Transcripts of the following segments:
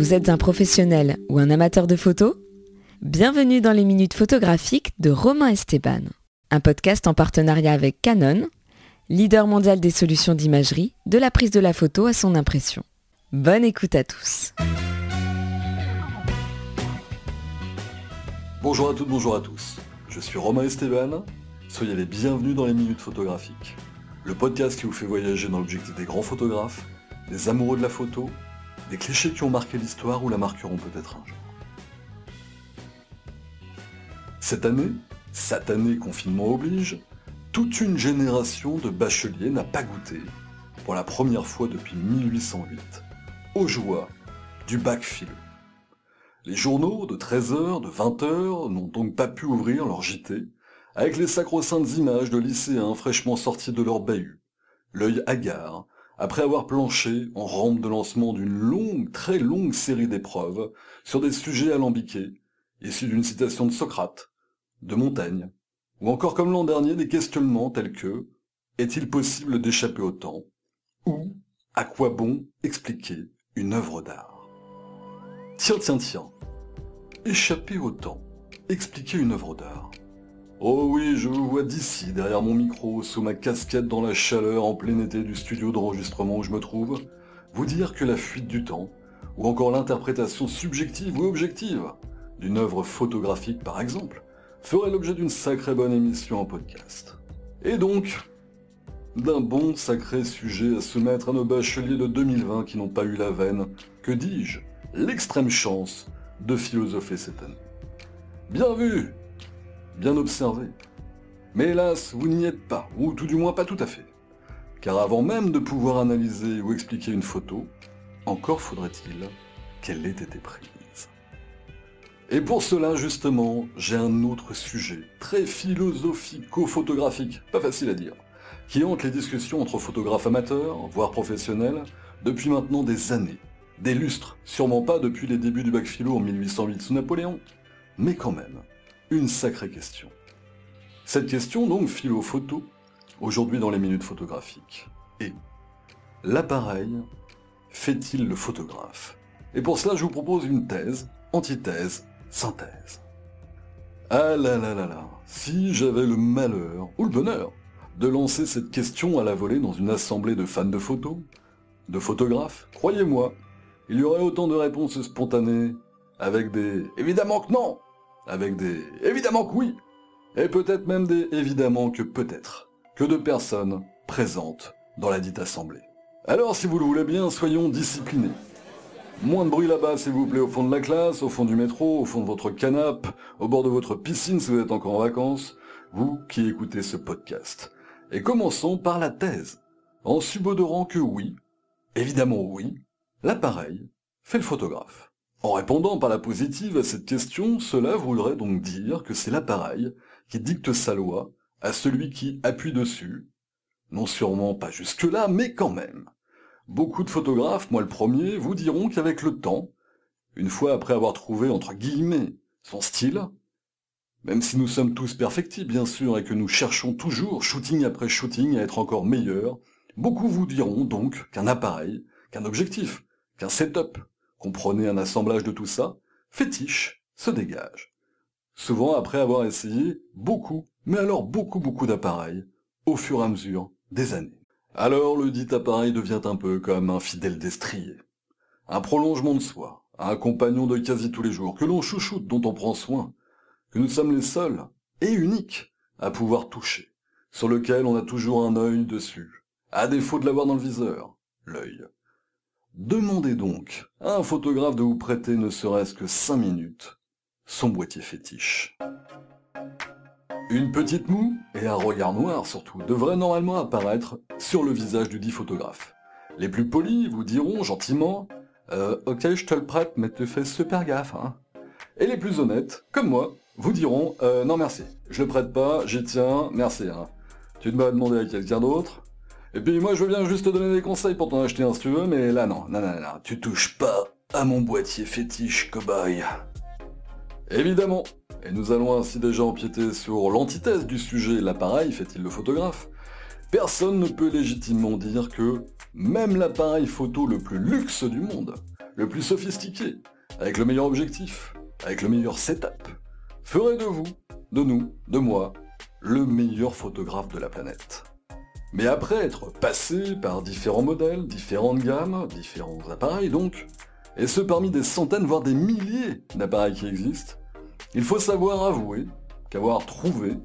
Vous êtes un professionnel ou un amateur de photos Bienvenue dans les minutes photographiques de Romain Esteban, un podcast en partenariat avec Canon, leader mondial des solutions d'imagerie, de la prise de la photo à son impression. Bonne écoute à tous. Bonjour à toutes, bonjour à tous. Je suis Romain Esteban. Soyez les bienvenus dans les minutes photographiques. Le podcast qui vous fait voyager dans l'objectif des grands photographes, des amoureux de la photo, des clichés qui ont marqué l'histoire ou la marqueront peut-être un jour. Cette année, année confinement oblige, toute une génération de bacheliers n'a pas goûté, pour la première fois depuis 1808, aux joies du bac philo. Les journaux de 13h, de 20h n'ont donc pas pu ouvrir leur JT avec les sacro-saintes images de lycéens fraîchement sortis de leur bahut, l'œil hagard, après avoir planché en rampe de lancement d'une longue, très longue série d'épreuves sur des sujets alambiqués, issus d'une citation de Socrate, de Montaigne, ou encore comme l'an dernier des questionnements tels que Est-il possible d'échapper au temps? ou À quoi bon expliquer une œuvre d'art? Tiens, tiens, tiens. Échapper au temps. Expliquer une œuvre d'art. Oh oui, je vous vois d'ici, derrière mon micro, sous ma casquette dans la chaleur en plein été du studio d'enregistrement où je me trouve, vous dire que la fuite du temps, ou encore l'interprétation subjective ou objective d'une œuvre photographique par exemple, ferait l'objet d'une sacrée bonne émission en podcast. Et donc, d'un bon sacré sujet à se mettre à nos bacheliers de 2020 qui n'ont pas eu la veine, que dis-je, l'extrême chance de philosopher cette année. Bien vu bien observé. Mais hélas, vous n'y êtes pas, ou tout du moins pas tout à fait. Car avant même de pouvoir analyser ou expliquer une photo, encore faudrait-il qu'elle ait été prise. Et pour cela, justement, j'ai un autre sujet, très philosophico-photographique, pas facile à dire, qui hante les discussions entre photographes amateurs, voire professionnels, depuis maintenant des années, des lustres, sûrement pas depuis les débuts du bac philo en 1808 sous Napoléon, mais quand même, une sacrée question. Cette question, donc, philo-photo, aujourd'hui dans les minutes photographiques, est l'appareil fait-il le photographe? Et pour cela, je vous propose une thèse, antithèse, synthèse. Ah là là là là, si j'avais le malheur, ou le bonheur, de lancer cette question à la volée dans une assemblée de fans de photos, de photographes, croyez-moi, il y aurait autant de réponses spontanées, avec des « évidemment que non !» Avec des évidemment que oui, et peut-être même des évidemment que peut-être, que de personnes présentes dans la dite assemblée. Alors si vous le voulez bien, soyons disciplinés. Moins de bruit là-bas s'il vous plaît au fond de la classe, au fond du métro, au fond de votre canapé, au bord de votre piscine si vous êtes encore en vacances, vous qui écoutez ce podcast. Et commençons par la thèse, en subodorant que oui, évidemment oui, l'appareil fait le photographe. En répondant par la positive à cette question, cela voudrait donc dire que c'est l'appareil qui dicte sa loi à celui qui appuie dessus. Non sûrement pas jusque-là, mais quand même. Beaucoup de photographes, moi le premier, vous diront qu'avec le temps, une fois après avoir trouvé entre guillemets son style, même si nous sommes tous perfectibles bien sûr et que nous cherchons toujours, shooting après shooting, à être encore meilleurs, beaucoup vous diront donc qu'un appareil, qu'un objectif, qu'un setup, comprenez un assemblage de tout ça, fétiche se dégage. Souvent après avoir essayé beaucoup, mais alors beaucoup beaucoup d'appareils, au fur et à mesure des années. Alors le dit appareil devient un peu comme un fidèle destrier. Un prolongement de soi, un compagnon de quasi tous les jours, que l'on chouchoute, dont on prend soin, que nous sommes les seuls, et uniques, à pouvoir toucher, sur lequel on a toujours un œil dessus, à défaut de l'avoir dans le viseur, l'œil. Demandez donc à un photographe de vous prêter ne serait-ce que 5 minutes son boîtier fétiche. Une petite moue et un regard noir surtout devraient normalement apparaître sur le visage du dit photographe. Les plus polis vous diront gentiment euh, Ok, je te le prête, mais tu fais super gaffe. Hein. Et les plus honnêtes, comme moi, vous diront euh, Non merci, je le prête pas, j'y tiens, merci. Hein. Tu te m'as demandé à quelqu'un d'autre et puis moi je veux bien juste te donner des conseils pour t'en acheter un si tu veux, mais là non, non, non, non, tu touches pas à mon boîtier fétiche cobaye. Évidemment, et nous allons ainsi déjà empiéter sur l'antithèse du sujet, l'appareil fait-il le photographe Personne ne peut légitimement dire que même l'appareil photo le plus luxe du monde, le plus sophistiqué, avec le meilleur objectif, avec le meilleur setup, ferait de vous, de nous, de moi, le meilleur photographe de la planète. Mais après être passé par différents modèles, différentes gammes, différents appareils donc, et ce parmi des centaines voire des milliers d'appareils qui existent, il faut savoir avouer qu'avoir trouvé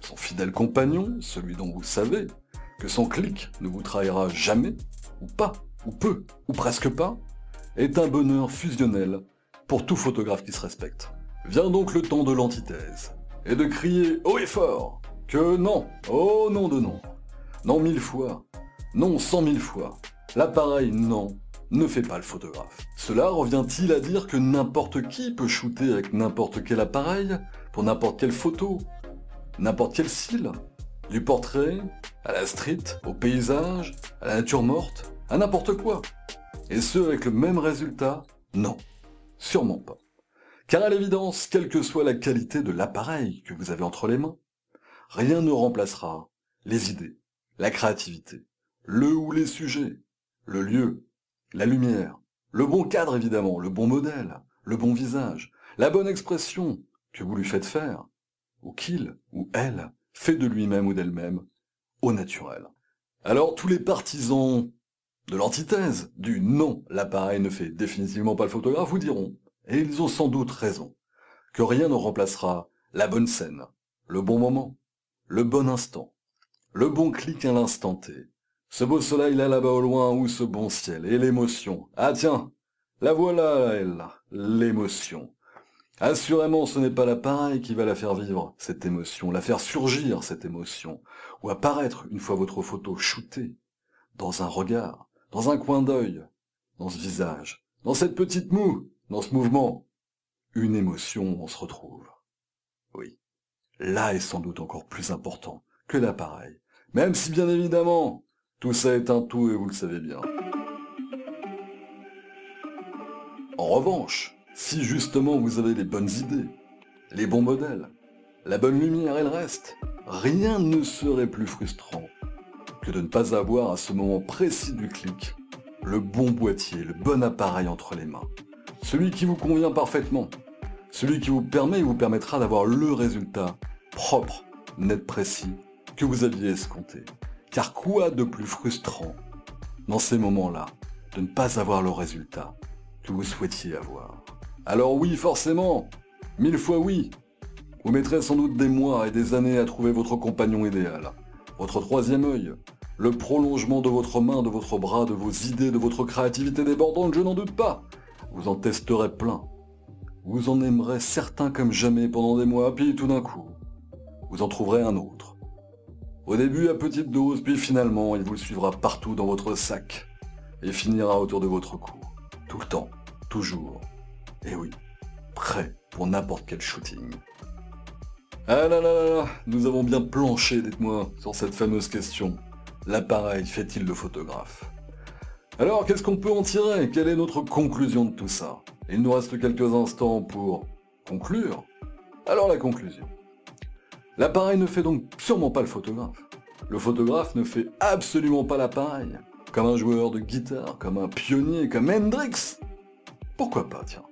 son fidèle compagnon, celui dont vous savez que son clic ne vous trahira jamais, ou pas, ou peu, ou presque pas, est un bonheur fusionnel pour tout photographe qui se respecte. Vient donc le temps de l'antithèse, et de crier haut et fort que non, oh non de non, non mille fois, non cent mille fois, l'appareil non ne fait pas le photographe. Cela revient-il à dire que n'importe qui peut shooter avec n'importe quel appareil, pour n'importe quelle photo, n'importe quel style? Du portrait, à la street, au paysage, à la nature morte, à n'importe quoi. Et ce avec le même résultat? Non, sûrement pas. Car à l'évidence, quelle que soit la qualité de l'appareil que vous avez entre les mains, rien ne remplacera les idées, la créativité, le ou les sujets, le lieu, la lumière, le bon cadre évidemment, le bon modèle, le bon visage, la bonne expression que vous lui faites faire, ou qu'il ou elle fait de lui-même ou d'elle-même, au naturel. Alors tous les partisans de l'antithèse, du non, l'appareil ne fait définitivement pas le photographe, vous diront, et ils ont sans doute raison, que rien ne remplacera la bonne scène, le bon moment, le bon instant, le bon clic à l'instant T, ce beau soleil là là-bas au loin ou ce bon ciel, et l'émotion. Ah tiens, la voilà, elle, l'émotion. Assurément, ce n'est pas l'appareil qui va la faire vivre, cette émotion, la faire surgir, cette émotion, ou apparaître une fois votre photo shootée, dans un regard, dans un coin d'œil, dans ce visage, dans cette petite moue, dans ce mouvement. Une émotion, on se retrouve. Oui, là est sans doute encore plus important que l'appareil, même si bien évidemment, tout ça est un tout et vous le savez bien. En revanche, si justement vous avez les bonnes idées, les bons modèles, la bonne lumière et le reste, rien ne serait plus frustrant que de ne pas avoir à ce moment précis du clic le bon boîtier, le bon appareil entre les mains. Celui qui vous convient parfaitement. Celui qui vous permet et vous permettra d'avoir le résultat propre, net précis que vous aviez escompté. Car quoi de plus frustrant dans ces moments-là de ne pas avoir le résultat que vous souhaitiez avoir? Alors oui, forcément, mille fois oui. Vous mettrez sans doute des mois et des années à trouver votre compagnon idéal, votre troisième œil, le prolongement de votre main, de votre bras, de vos idées, de votre créativité débordante, je n'en doute pas. Vous en testerez plein. Vous en aimerez certains comme jamais pendant des mois, puis tout d'un coup, vous en trouverez un autre au début à petite dose, puis finalement il vous suivra partout dans votre sac et finira autour de votre cou. Tout le temps, toujours. Et oui, prêt pour n'importe quel shooting. Ah là là là nous avons bien planché, dites-moi, sur cette fameuse question. L'appareil fait-il le photographe Alors, qu'est-ce qu'on peut en tirer? Quelle est notre conclusion de tout ça? Il nous reste quelques instants pour conclure. Alors la conclusion. L'appareil ne fait donc sûrement pas le photographe. Le photographe ne fait absolument pas l'appareil. Comme un joueur de guitare, comme un pionnier, comme Hendrix. Pourquoi pas, tiens.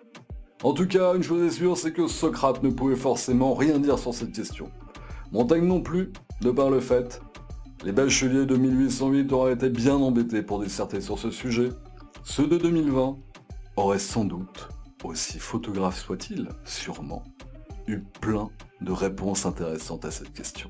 En tout cas, une chose est sûre, c'est que Socrate ne pouvait forcément rien dire sur cette question. Montaigne non plus, de par le fait. Les bacheliers de 1808 auraient été bien embêtés pour disserter sur ce sujet. Ceux de 2020 auraient sans doute, aussi photographes soient-ils, sûrement, eu plein de réponses intéressantes à cette question.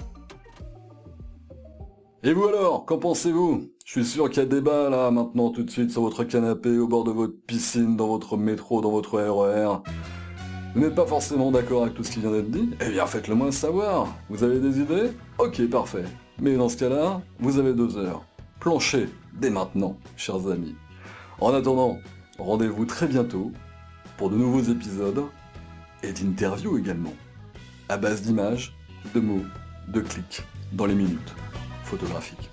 Et vous alors, qu'en pensez-vous? Je suis sûr qu'il y a débat là maintenant tout de suite sur votre canapé, au bord de votre piscine, dans votre métro, dans votre RER. E vous n'êtes pas forcément d'accord avec tout ce qui vient d'être dit? Eh bien faites-le moins savoir. Vous avez des idées? Ok, parfait. Mais dans ce cas-là, vous avez deux heures. Planchez dès maintenant, chers amis. En attendant, rendez-vous très bientôt pour de nouveaux épisodes et d'interviews également, à base d'images, de mots, de clics, dans les minutes photographiques.